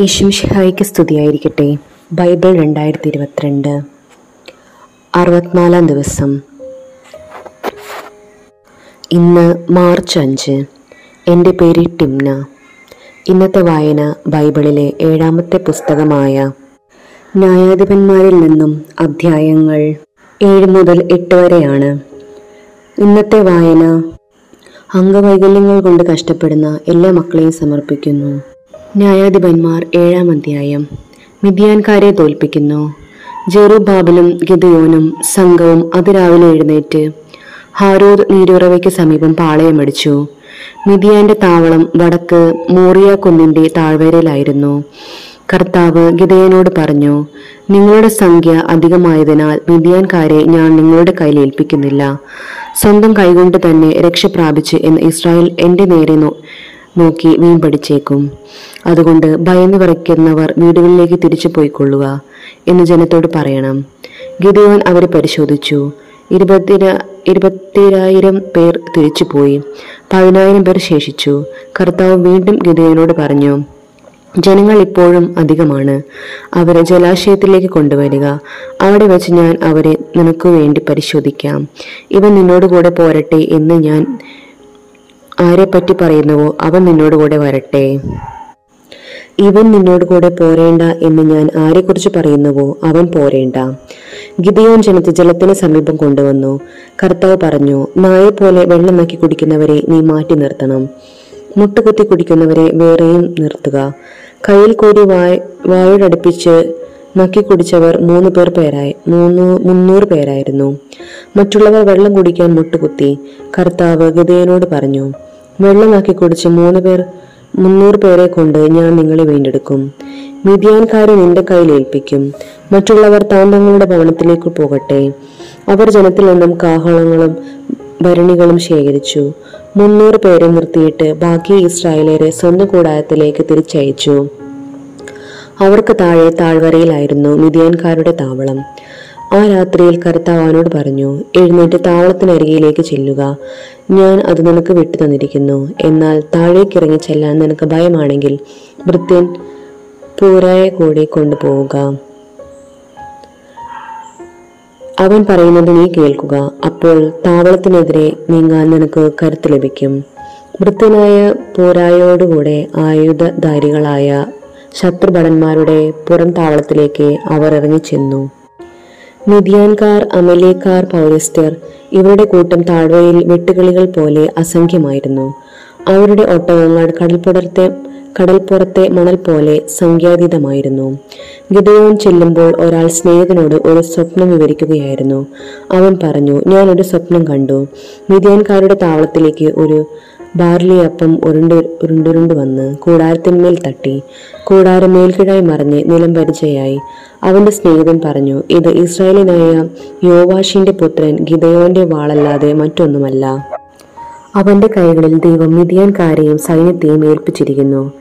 ഈശംഷിഹായിക്ക് സ്തുതിയായിരിക്കട്ടെ. ബൈബിൾ രണ്ടായിരത്തി ഇരുപത്തിരണ്ട് അറുപത്തിനാലാം ദിവസം. ഇന്ന് മാർച്ച് അഞ്ച്. എന്റെ പേര് ടിംന. ഇന്നത്തെ വായന ബൈബിളിലെ ഏഴാമത്തെ പുസ്തകമായ ന്യായാധിപന്മാരിൽ നിന്നും അധ്യായങ്ങൾ ഏഴ് മുതൽ എട്ട് വരെയാണ്. ഇന്നത്തെ വായന അംഗവൈകല്യങ്ങൾ കൊണ്ട് കഷ്ടപ്പെടുന്ന എല്ലാ മക്കളെയും സമർപ്പിക്കുന്നു. ന്യായാധിപന്മാർ ഏഴാം അധ്യായം. മിതിയാൻകാരെ തോൽപ്പിക്കുന്നു. ജെറുബാബിലും ഗിദയോനും സംഘവും അതിരാവിലെ എഴുന്നേറ്റ് ഹാരോദ് നീരുറവയ്ക്ക് സമീപം പാളയമടിച്ചു മിതിയാന്റെ താവളം വടക്ക് മോറിയ കുന്നിന്റെ താഴ്വരയിലായിരുന്നു. കർത്താവ് ഗിതയനോട് പറഞ്ഞു നിങ്ങളുടെ സംഖ്യ അധികമായതിനാൽ മിതിയാൻകാരെ ഞാൻ നിങ്ങളുടെ കയ്യിൽ ഏൽപ്പിക്കുന്നില്ല. സ്വന്തം കൈകൊണ്ട് തന്നെ രക്ഷ പ്രാപിച്ച് എന്ന് ഇസ്രായേൽ എന്റെ നേരെ നോക്കി മീൻ പഠിച്ചേക്കും. അതുകൊണ്ട് ഭയന്ന് വിറയ്ക്കുന്നവർ വീടുകളിലേക്ക് തിരിച്ചു പോയിക്കൊള്ളുക എന്ന് ജനത്തോട് പറയണം. ഗിദിയോൻ അവരെ പരിശോധിച്ചു. ഇരുപത്തിര ഇരുപത്തിരായിരം പേർ തിരിച്ചുപോയി പതിനായിരം പേർ ശേഷിച്ചു. കർത്താവ് വീണ്ടും ഗിദിയോനോട് പറഞ്ഞു ജനങ്ങൾ ഇപ്പോഴും അധികമാണ്. അവരെ ജലാശയത്തിലേക്ക് കൊണ്ടുവരിക. അവിടെ വെച്ച് ഞാൻ അവരെ നിനക്ക് വേണ്ടി പരിശോധിക്കാം. ഇവ നിന്നോട് കൂടെ പോരട്ടെ എന്ന് ഞാൻ ആരെപ്പറ്റി പറയുന്നുവോ? അവൻ നിന്നോട് കൂടെ വരട്ടെ. ഇവൻ നിന്നോട് കൂടെ പോരേണ്ട എന്ന് ഞാൻ ആരെക്കുറിച്ച് പറയുന്നുവോ? അവൻ പോരേണ്ട. ഗിതയോൻ ജനത്തെ ജലത്തിന് സമീപം കൊണ്ടുവന്നു. കർത്താവ് പറഞ്ഞു നായെ പോലെ വെള്ളം നക്കി കുടിക്കുന്നവരെ നീ മാറ്റി നിർത്തണം. മുട്ടുകുത്തി കുടിക്കുന്നവരെ വേറെയും നിർത്തുക. കയ്യിൽ കൂടി വായ വായോടടുപ്പിച്ച് നക്കി കുടിച്ചവർ മൂന്ന് പേർ പേരായി മൂന്ന് മുന്നൂറ് പേരായിരുന്നു. മറ്റുള്ളവർ വെള്ളം കുടിക്കാൻ മുട്ടുകുത്തി. കർത്താവ് ഗിദയനോട് പറഞ്ഞു വെള്ളം നക്കി കുടിച്ച് മൂന്ന് പേർ മുന്നൂറ് പേരെ കൊണ്ട് ഞാൻ നിങ്ങളെ വീണ്ടെടുക്കും. മിതിയാൻകാരെ നിന്റെ കയ്യിൽ ഏൽപ്പിക്കും. മറ്റുള്ളവർ താൻ തങ്ങളുടെ ഭവനത്തിലേക്ക് പോകട്ടെ. അവർ ജനത്തിൽ നിന്നും കാഹളങ്ങളും ഭരണികളും ശേഖരിച്ചു. മുന്നൂറ് പേരെ നിർത്തിയിട്ട് ബാക്കി ഇസ്രായേലരെ സ്വന്തം കൂടാരത്തിലേക്ക് തിരിച്ചയച്ചു. അവർക്ക് താഴെ താഴ്വരയിലായിരുന്നു മിതിയാൻകാരുടെ താവളം. ആ രാത്രിയിൽ കർത്താവ് അവനോട് പറഞ്ഞു എഴുന്നേറ്റ് താവളത്തിനരികിലേക്ക് ചെല്ലുക. ഞാൻ അത് നിനക്ക് വിട്ടു തന്നിരിക്കുന്നു. എന്നാൽ താഴേക്കിറങ്ങി ചെല്ലാൻ നിനക്ക് ഭയമാണെങ്കിൽ ഭൃത്യൻ പൂരായ കൂടി കൊണ്ടുപോവുക. അവൻ പറയുന്നത് നീ കേൾക്കുക. അപ്പോൾ താവളത്തിനെതിരെ നീങ്ങാൻ നിനക്ക് കരുത്ത് ലഭിക്കും. വൃത്യനായ പോരായോടുകൂടെ ആയുധധാരികളായ ശത്രുഭടന്മാരുടെ പുറം താവളത്തിലേക്ക് അവർ ഇറങ്ങിച്ചെന്നു. മിതിയാൻകാർ അമലേക്കാർ പൗരസ്ത്യർ ഇവരുടെ കൂട്ടം താഴ്വയിൽ വെട്ടുകിളികൾ പോലെ അസംഖ്യമായിരുന്നു. അവരുടെ ഒട്ടകങ്ങൾ കടൽപ്പുറത്തെ കടൽപ്പുറത്തെ മണൽ പോലെ സംഖ്യാതീതമായിരുന്നു. ഗിദയോൻ ചെല്ലുമ്പോൾ ഒരാൾ സ്നേഹിതനോട് ഒരു സ്വപ്നം വിവരിക്കുകയായിരുന്നു. അവൻ പറഞ്ഞു ഞാൻ ഒരു സ്വപ്നം കണ്ടു. മിതിയാൻകാരുടെ താവളത്തിലേക്ക് ഒരു ബാർലി അപ്പം ഉരുണ്ട് ഉരുണ്ടുരുണ്ട് വന്ന് കൂടാരത്തിന്മേൽ തട്ടി കൂടാരം മേൽക്കിഴായി മറിഞ്ഞ് നിലം പരിചയായി. അവന്റെ സ്നേഹിതൻ പറഞ്ഞു ഇത് ഇസ്രായേലിനായ യോവാഷിന്റെ പുത്രൻ ഗിതയോന്റെ വാളല്ലാതെ മറ്റൊന്നുമല്ല. അവന്റെ കൈകളിൽ ദൈവം മിതിയാൻകാരെയും സൈന്യത്തെയും ഏൽപ്പിച്ചിരിക്കുന്നു.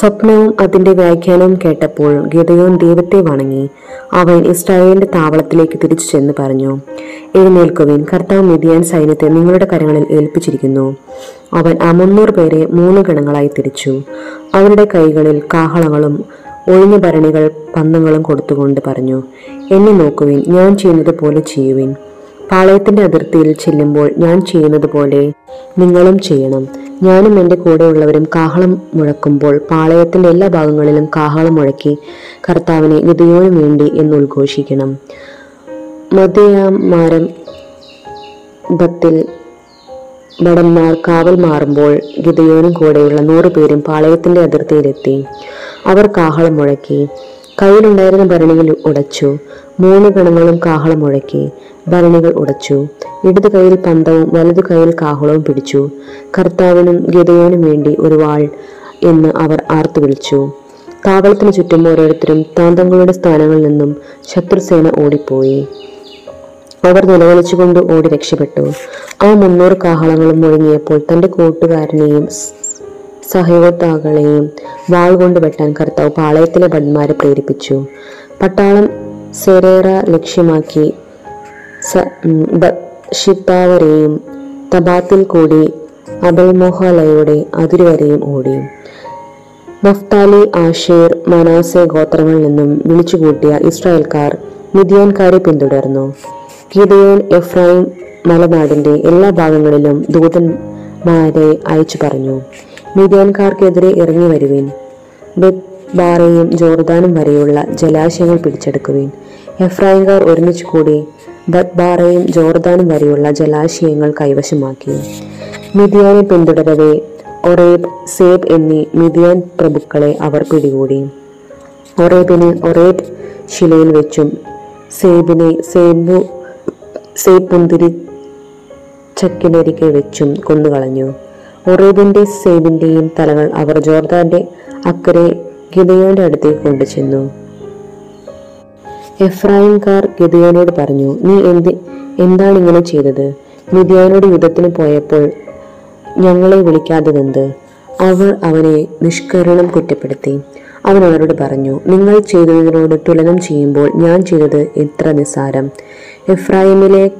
സ്വപ്നവും അതിന്റെ വ്യാഖ്യാനവും കേട്ടപ്പോൾ ഗിതയോൻ ദൈവത്തെ വണങ്ങി. അവൻ ഇസ്രായേലിന്റെ താവളത്തിലേക്ക് തിരിച്ചു ചെന്ന് പറഞ്ഞു എഴുന്നേൽക്കുവിൻ. കർത്താവ് മിതിയാൻ സൈന്യത്തെ നിങ്ങളുടെ കരങ്ങളിൽ ഏൽപ്പിച്ചിരിക്കുന്നു. അവൻ ആ മുന്നൂറ് പേരെ മൂന്ന് ഗണങ്ങളായി തിരിച്ചു. അവരുടെ കൈകളിൽ കാഹളങ്ങളും ഒഴിഞ്ഞ ഭരണികൾ പന്തങ്ങളും കൊടുത്തുകൊണ്ട് പറഞ്ഞു എന്നെ നോക്കുവിൻ ഞാൻ ചെയ്യുന്നത് പോലെ ചെയ്യുവിൻ. പാളയത്തിന്റെ അതിർത്തിയിൽ ചെല്ലുമ്പോൾ ഞാൻ ചെയ്യുന്നത് പോലെ നിങ്ങളും ചെയ്യണം. ഞാനും എന്റെ കൂടെയുള്ളവരും കാഹളം മുഴക്കുമ്പോൾ പാളയത്തിന്റെ എല്ലാ ഭാഗങ്ങളിലും കാഹളം മുഴക്കി കർത്താവിനെ വിധയോനും വേണ്ടി എന്ന് ഉദ്ഘോഷിക്കണം. മതയാമാരം ബത്തിൽ ഭടന്മാർ കാവൽ മാറുമ്പോൾ ഗിതയോനും കൂടെയുള്ള നൂറുപേരും പാളയത്തിന്റെ അതിർത്തിയിലെത്തി. അവർ കാഹളം മുഴക്കി. കയ്യിലുണ്ടായിരുന്ന ഭരണികൾ ഉടച്ചു. മൂന്ന് ഗണങ്ങളും കാഹളം മുഴക്കി. ഭരണികൾ ഉടച്ചു. ഇടത് കൈയിൽ പന്തവും വലതു കൈയിൽ കാഹളവും പിടിച്ചു. കർത്താവിനും ഗിതയോനും വേണ്ടി ഒരു വാൾ എന്ന് അവർ ആർത്തു വിളിച്ചു. താവളത്തിന് ചുറ്റും ഓരോരുത്തരും താന്തങ്ങളുടെ സ്ഥാനങ്ങളിൽ നിന്നും ശത്രുസേന ഓടിപ്പോയി. അവർ നിലവിളിച്ചുകൊണ്ട് ഓടി രക്ഷപ്പെട്ടു. ആ മുന്നൂറ് കാഹളങ്ങളും മുഴങ്ങിയപ്പോൾ തന്റെ കൂട്ടുകാരനെയും സഹയോദ്ധാക്കളെയും വാൾ കൊണ്ട് വെട്ടാൻ കർത്താവ് പാളയത്തിലെ ഭടന്മാരെ പ്രേരിപ്പിച്ചു. പട്ടാളം സെരേറ ലക്ഷ്യമാക്കി ഷിത്താവരെയും തബാത്തിൽ കൂടി അബൽമോഹലയുടെ അതിരുവരെയും ഓടി. നഫ്താലി ആഷേർ മനാസെ ഗോത്രങ്ങളിൽ നിന്നും വിളിച്ചുകൂട്ടിയ ഇസ്രായേൽക്കാർ മിതിയാൻകാരെ പിന്തുടർന്നു. ഗിദയോൻ എഫ്രൈം മലനാടിന്റെ എല്ലാ ഭാഗങ്ങളിലും ദൂതന്മാരെ അയച്ചു പറഞ്ഞു മിതിയാൻകാർക്കെതിരെ ഇറങ്ങി വരുവിൻ. ബാറയും ജോർദാനും വരെയുള്ള ജലാശയങ്ങൾ പിടിച്ചെടുക്കുവിൻ. എഫ്രൈംകാർ ഒരുമിച്ച് കൂടി ബത്ബാറയും ജോർദാനും വരെയുള്ള ജലാശയങ്ങൾ കൈവശമാക്കി. മിതിയാനെ പിന്തുടരവേ ഒറേബ് സേബ് എന്നീ മിതിയാൻ പ്രഭുക്കളെ അവർ പിടികൂടി. ഒറേബിന് ഒറേബ് ശിലയിൽ വെച്ചും സേബിനെ സേബു സേബ് മുന്തിരി ചക്കിനരികെ വെച്ചും കൊന്നുകളഞ്ഞു ഒറേബിന്റെ സേബിന്റെയും തലങ്ങൾ അവർ ജോർദാന്റെ അക്കരെ ഗിദയോന്റെ അടുത്തേക്ക് കൊണ്ടുചെന്നു. എഫ്രായിംകാർ ഗിദയോനോട് പറഞ്ഞു നീ എന്ത് എന്താണ് ഇങ്ങനെ ചെയ്തത്? മിതിയാനോട് യുദ്ധത്തിന് പോയപ്പോൾ ഞങ്ങളെ വിളിക്കാത്തതെന്ത് അവർ അവനെ നിഷ്കരണം കുറ്റപ്പെടുത്തി. അവൻ അവരോട് പറഞ്ഞു നിങ്ങൾ ചെയ്തതിനോട് തുലനം ചെയ്യുമ്പോൾ ഞാൻ ചെയ്തത് എത്ര നിസ്സാരം. എഫ്രായിമിലെ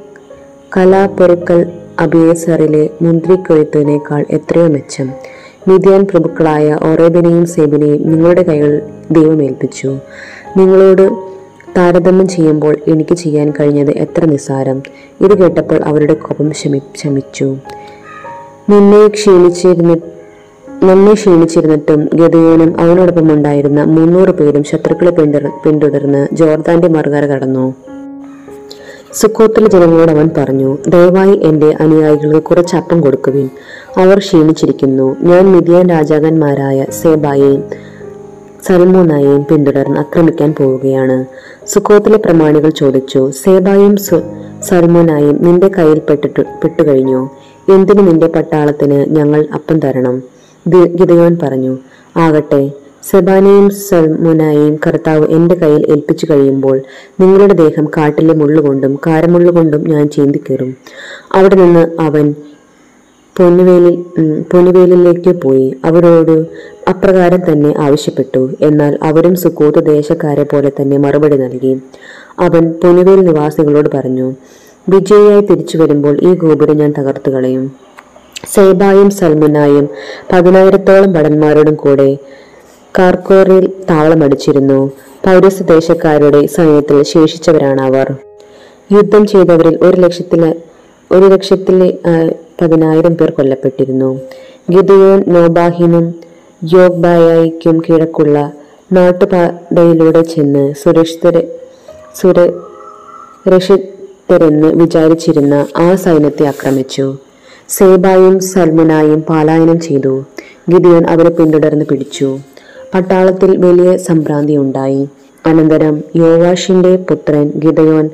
കലാപൊരുക്കൽ അബിയേസറിലെ മുന്തിരിക്കൊഴുത്തിനേക്കാൾ എത്രയോ മെച്ചം. മിതിയാൻ പ്രഭുക്കളായ ഓറേബിനെയും സേബിനെയും നിങ്ങളുടെ കൈകൾ ദൈവമേൽപ്പിച്ചു നിങ്ങളോട് താരതമ്യം ചെയ്യുമ്പോൾ എനിക്ക് ചെയ്യാൻ കഴിഞ്ഞത് എത്ര നിസ്സാരം. ഇത് കേട്ടപ്പോൾ അവരുടെ കോപം ശമി ശമിച്ചു. നിന്നെ ക്ഷീണിച്ചിരുന്ന നമ്മെ ക്ഷീണിച്ചിരുന്നിട്ടും ഗതയോനും അവനോടൊപ്പം ഉണ്ടായിരുന്ന മുന്നൂറ് പേരും ശത്രുക്കളെ പിന്തുടർ- പിന്തുടർന്ന് ജോർദാന്റെ മറുകര കടന്നു. സുക്കോത്തിലെ ജനങ്ങളോട് അവൻ പറഞ്ഞു ദയവായി എന്റെ അനുയായികൾക്ക് കുറച്ച് അപ്പം കൊടുക്കുവിൻ. അവർ ക്ഷീണിച്ചിരിക്കുന്നു. ഞാൻ മിതിയാൻ രാജാക്കന്മാരായ സേബായെയും സൽമോനായെയും പിന്തുടർന്ന് ആക്രമിക്കാൻ പോവുകയാണ്. സുക്കോത്തിലെ പ്രമാണികൾ ചോദിച്ചു സേബായും സൽമോനായും നിന്റെ കയ്യിൽ പെട്ടിട്ടു പെട്ടുകഴിഞ്ഞോ? എന്തിനു നിന്റെ പട്ടാളത്തിന് ഞങ്ങൾ അപ്പം തരണം? ഗിതയോൻ പറഞ്ഞു ആകട്ടെ. സെബാനെയും സൽമുനായെയും കർത്താവ് എന്റെ കയ്യിൽ ഏൽപ്പിച്ചു കഴിയുമ്പോൾ നിങ്ങളുടെ ദേഹം കാട്ടിലെ മുള്ളുകൊണ്ടും കാരമുള്ളുകൊണ്ടും ഞാൻ ചീന്തിക്കേറും. അവിടെ നിന്ന് അവൻ പൊന്നുവേലിൽ പൊന്നുവേലിലേക്ക് പോയി. അവരോട് അപ്രകാരം തന്നെ ആവശ്യപ്പെട്ടു. എന്നാൽ അവരും സുക്കൂത്ത് ദേശക്കാരെ പോലെ തന്നെ മറുപടി നൽകി. അവൻ പൊന്നുവേൽ നിവാസികളോട് പറഞ്ഞു വിജയിയായി തിരിച്ചു വരുമ്പോൾ ഈ ഗോപുരം ഞാൻ തകർത്തു കളയും. സേബായും സൽമുനായും പതിനായിരത്തോളം ഭടന്മാരോടും കൂടെ കാർക്കോറിൽ താവളമടിച്ചിരുന്നു പൗരസ്യ ദേശക്കാരുടെ സൈന്യത്തിൽ ശേഷിച്ചവരാണ് അവർ. യുദ്ധം ചെയ്തവരിൽ ഒരു ലക്ഷത്തിൽ ഒരു ലക്ഷത്തിൽ പതിനായിരം പേർ കൊല്ലപ്പെട്ടിരുന്നു. ഗിദയോൻ നോബാഹിനും യോഗ്ബായയ്ക്കും കിഴക്കുള്ള നാട്ടുപാതയിലൂടെ ചെന്ന് സുരക്ഷിതരെ സുരക്ഷിതരെന്ന് വിചാരിച്ചിരുന്ന ആ സൈന്യത്തെ ആക്രമിച്ചു. സേബായും സൽമുനായും പാലായനം ചെയ്തു. ഗിദിയോൻ അവരെ പിന്തുടർന്ന് പിടിച്ചു. പട്ടാളത്തിൽ വലിയ സംഭ്രാന്തി ഉണ്ടായി. അനന്തരം യോവാഷിന്റെ പുത്രൻ ഗിതയോൻ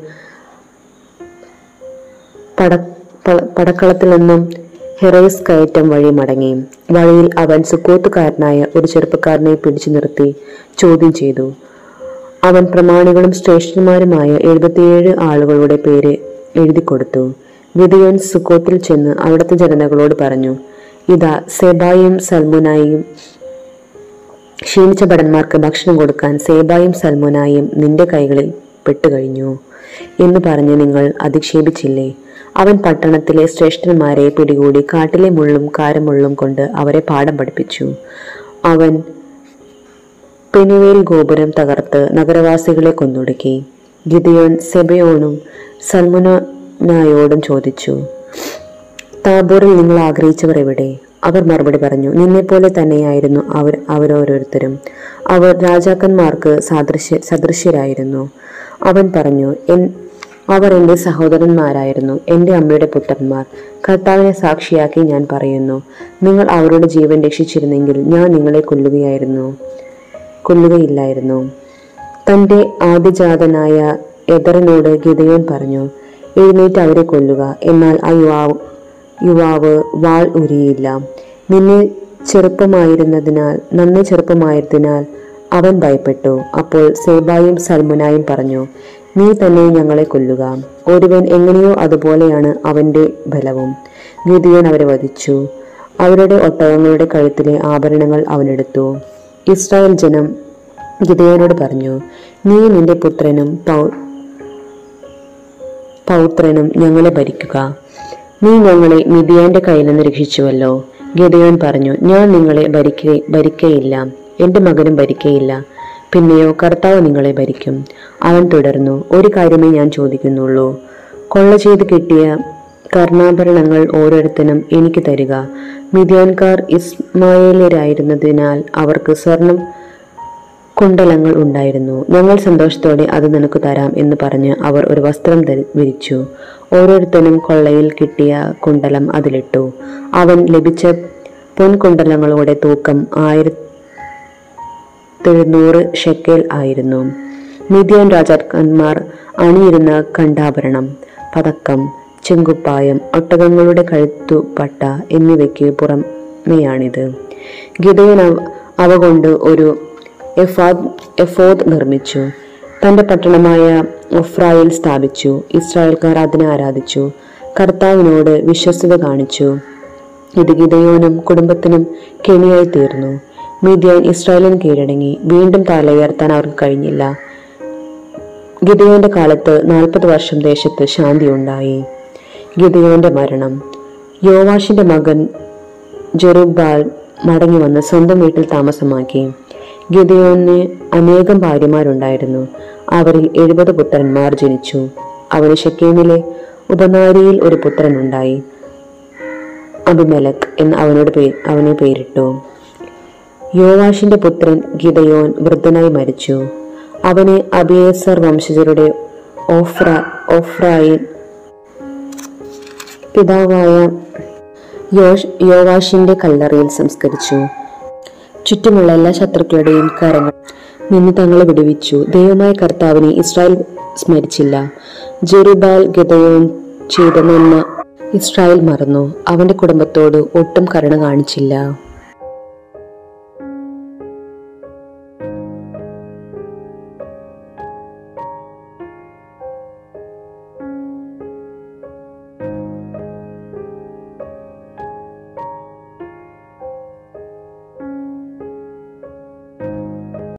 പട പടക്കളത്തിൽ നിന്നും ഹെറൈസ് കയറ്റം വഴി മടങ്ങി. വഴിയിൽ അവൻ സുക്കോത്തുകാരനായ ഒരു ചെറുപ്പക്കാരനെ പിടിച്ചു നിർത്തി ചോദ്യം ചെയ്തു. അവൻ പ്രമാണികളും ശ്രേഷ്ഠന്മാരുമായ എഴുപത്തിയേഴ് ആളുകളുടെ പേര് എഴുതി കൊടുത്തു വിധിയൻ സുക്കോത്തിൽ ചെന്ന് അവിടുത്തെ ജനതകളോട് പറഞ്ഞു ഇതാ സെബായും സൽമുനായും ക്ഷീണിച്ച ഭടന്മാർക്ക് ഭക്ഷണം കൊടുക്കാൻ സേബായും സൽമോനായും നിന്റെ കൈകളിൽ പെട്ടുകഴിഞ്ഞു. എന്ന് പറഞ്ഞ് നിങ്ങൾ അധിക്ഷേപിച്ചില്ലേ? അവൻ പട്ടണത്തിലെ ശ്രേഷ്ഠന്മാരെ പിടികൂടി കാട്ടിലെ മുള്ളും കാരമുള്ളും കൊണ്ട് അവരെ പാഠം പഠിപ്പിച്ചു. അവൻ പെനുവേൽ ഗോപുരം തകർത്ത് നഗരവാസികളെ കൊന്നൊടുക്കി. ഗിദിയോൻ സെബയോണും സൽമുനായോടും ചോദിച്ചു താബോറിൽ നിങ്ങൾ ആഗ്രഹിച്ചവർ എവിടെ? അവർ മറുപടി പറഞ്ഞു നിന്നെപ്പോലെ തന്നെയായിരുന്നു അവർ അവരോരോരുത്തരും. അവർ രാജാക്കന്മാർക്ക് സാദൃശ്യ സദൃശ്യരായിരുന്നു. അവൻ പറഞ്ഞു എൻ അവർ എന്റെ സഹോദരന്മാരായിരുന്നു എന്റെ അമ്മയുടെ പുത്രന്മാർ. കർത്താവിനെ സാക്ഷിയാക്കി ഞാൻ പറയുന്നു നിങ്ങൾ അവരുടെ ജീവൻ രക്ഷിച്ചിരുന്നെങ്കിൽ ഞാൻ നിങ്ങളെ കൊല്ലുകയായിരുന്നു കൊല്ലുകയില്ലായിരുന്നു. തന്റെ ആദിജാതനായ എതറിനോട് ഗിതയോൻ പറഞ്ഞു എഴുന്നേറ്റ് അവരെ കൊല്ലുക എന്നാൽ ആ യുവാവ് യുവാവ് വാൾ ഉരിയില്ല നിന്നെ ചെറുപ്പമായിരുന്നതിനാൽ നന്നെ ചെറുപ്പമായതിനാൽ അവൻ ഭയപ്പെട്ടു. അപ്പോൾ സേബായും സൽമുനായും പറഞ്ഞു നീ തന്നെ ഞങ്ങളെ കൊല്ലുക. ഒരുവൻ എങ്ങനെയോ അതുപോലെയാണ് അവന്റെ ബലവും. ഗിതിയൻ അവരെ വധിച്ചു. അവരുടെ ഒട്ടകങ്ങളുടെ കഴുത്തിലെ ആഭരണങ്ങൾ അവനെടുത്തു. ഇസ്രായേൽ ജനം ഗിതയനോട് പറഞ്ഞു നീ നിന്റെ പുത്രനും പൗത്രനും ഞങ്ങളെ ഭരിക്കുക. നീ ഞങ്ങളെ മിതിയാന്റെ കയ്യിൽ നിന്ന് രക്ഷിച്ചുവല്ലോ. ഗിദയോൻ പറഞ്ഞു ഞാൻ നിങ്ങളെ ഭരിക്ക ഭരിക്കയില്ല. എന്റെ മകനും ഭരിക്കയില്ല. പിന്നെയോ കർത്താവ് നിങ്ങളെ ഭരിക്കും. അവൻ തുടർന്നു ഒരു കാര്യമേ ഞാൻ ചോദിക്കുന്നുള്ളൂ. കൊള്ള ചെയ്ത് കിട്ടിയ കർണാഭരണങ്ങൾ ഓരോരുത്തരും എനിക്ക് തരിക. മിതിയാൻകാർ ഇസ്മായേലരായിരുന്നതിനാൽ അവർക്ക് സ്വർണം കുണ്ടലങ്ങൾ ഉണ്ടായിരുന്നു. ഞങ്ങൾ സന്തോഷത്തോടെ അത് നിനക്ക് തരാം എന്ന് പറഞ്ഞ് അവർ ഒരു വസ്ത്രം വിരിച്ചു. ഓരോരുത്തനും കൊള്ളയിൽ കിട്ടിയ കുണ്ടലം അതിലിട്ടു. അവൻ ലഭിച്ച പൊൻകുണ്ടലങ്ങളുടെ തൂക്കം ആയിരത്തെഴുന്നൂറ് ഷെക്കേൽ ആയിരുന്നു. നിധിയൻ രാജാക്കന്മാർ അണിയിരുന്ന കണ്ടാഭരണം പതക്കം ചെങ്കുപ്പായം ഒട്ടകങ്ങളുടെ കഴുത്തുപട്ട എന്നിവയ്ക്ക് പുറമെയാണിത്. ഗിതയൻ അവ കൊണ്ട് ഒരു എഫാദ് എഫോദ് നിർമ്മിച്ചു. തന്റെ പട്ടണമായ ഒഫ്രായിൽ സ്ഥാപിച്ചു. ഇസ്രായേൽക്കാർ അതിനെ ആരാധിച്ചു. കർത്താവിനോട് വിശ്വസ്തത കാണിച്ചു. ഇത് ഗിതയോനും കുടുംബത്തിനും കെണിയായി തീർന്നു. മിദ്യാൻ ഇസ്രായേലിന് കീഴടങ്ങി. വീണ്ടും തലയുയർത്താൻ അവർക്ക് കഴിഞ്ഞില്ല. ഗിതയോന്റെ കാലത്ത് നാൽപ്പത് വർഷം ദേശത്ത് ശാന്തി ഉണ്ടായി. ഗിതയോന്റെ മരണം. യോവാഷിന്റെ മകൻ ജെറുബാൽ മടങ്ങി വന്ന് സ്വന്തം വീട്ടിൽ താമസമാക്കി. ഗിതയോന് അനേകം ഭാര്യമാരുണ്ടായിരുന്നു. അവരിൽ എഴുപത് പുത്രന്മാർ ജനിച്ചു. അവന് ഷെക്കേമിലെ ഉപനാരിയിൽ ഒരു പുത്രനുണ്ടായി. അബിമലക് എന്ന് അവനോട് പേ അവനെ പേരിട്ടു. യോവാഷിന്റെ പുത്രൻ ഗിതയോൻ വൃദ്ധനായി മരിച്ചു. അവനെ അബിയേസർ വംശജരുടെ ഓഫ്ര ഓഫ്രായി പിതാവായ യോഷ് യോവാഷിന്റെ കല്ലറയിൽ സംസ്കരിച്ചു. ചുറ്റുമുള്ള എല്ലാ ശത്രുക്കളുടെയും കരങ്ങൾ നിന്ന് തങ്ങളെ വിടുവിച്ചു. ദൈവമായ കർത്താവിനെ ഇസ്രായേൽ സ്മരിച്ചില്ല. ജെറുബാൽ ഗതയോൻ ചെയ്ത നന്മ ഇസ്രായേൽ മറന്നു. അവന്റെ കുടുംബത്തോട് ഒട്ടും കരുണ കാണിച്ചില്ല.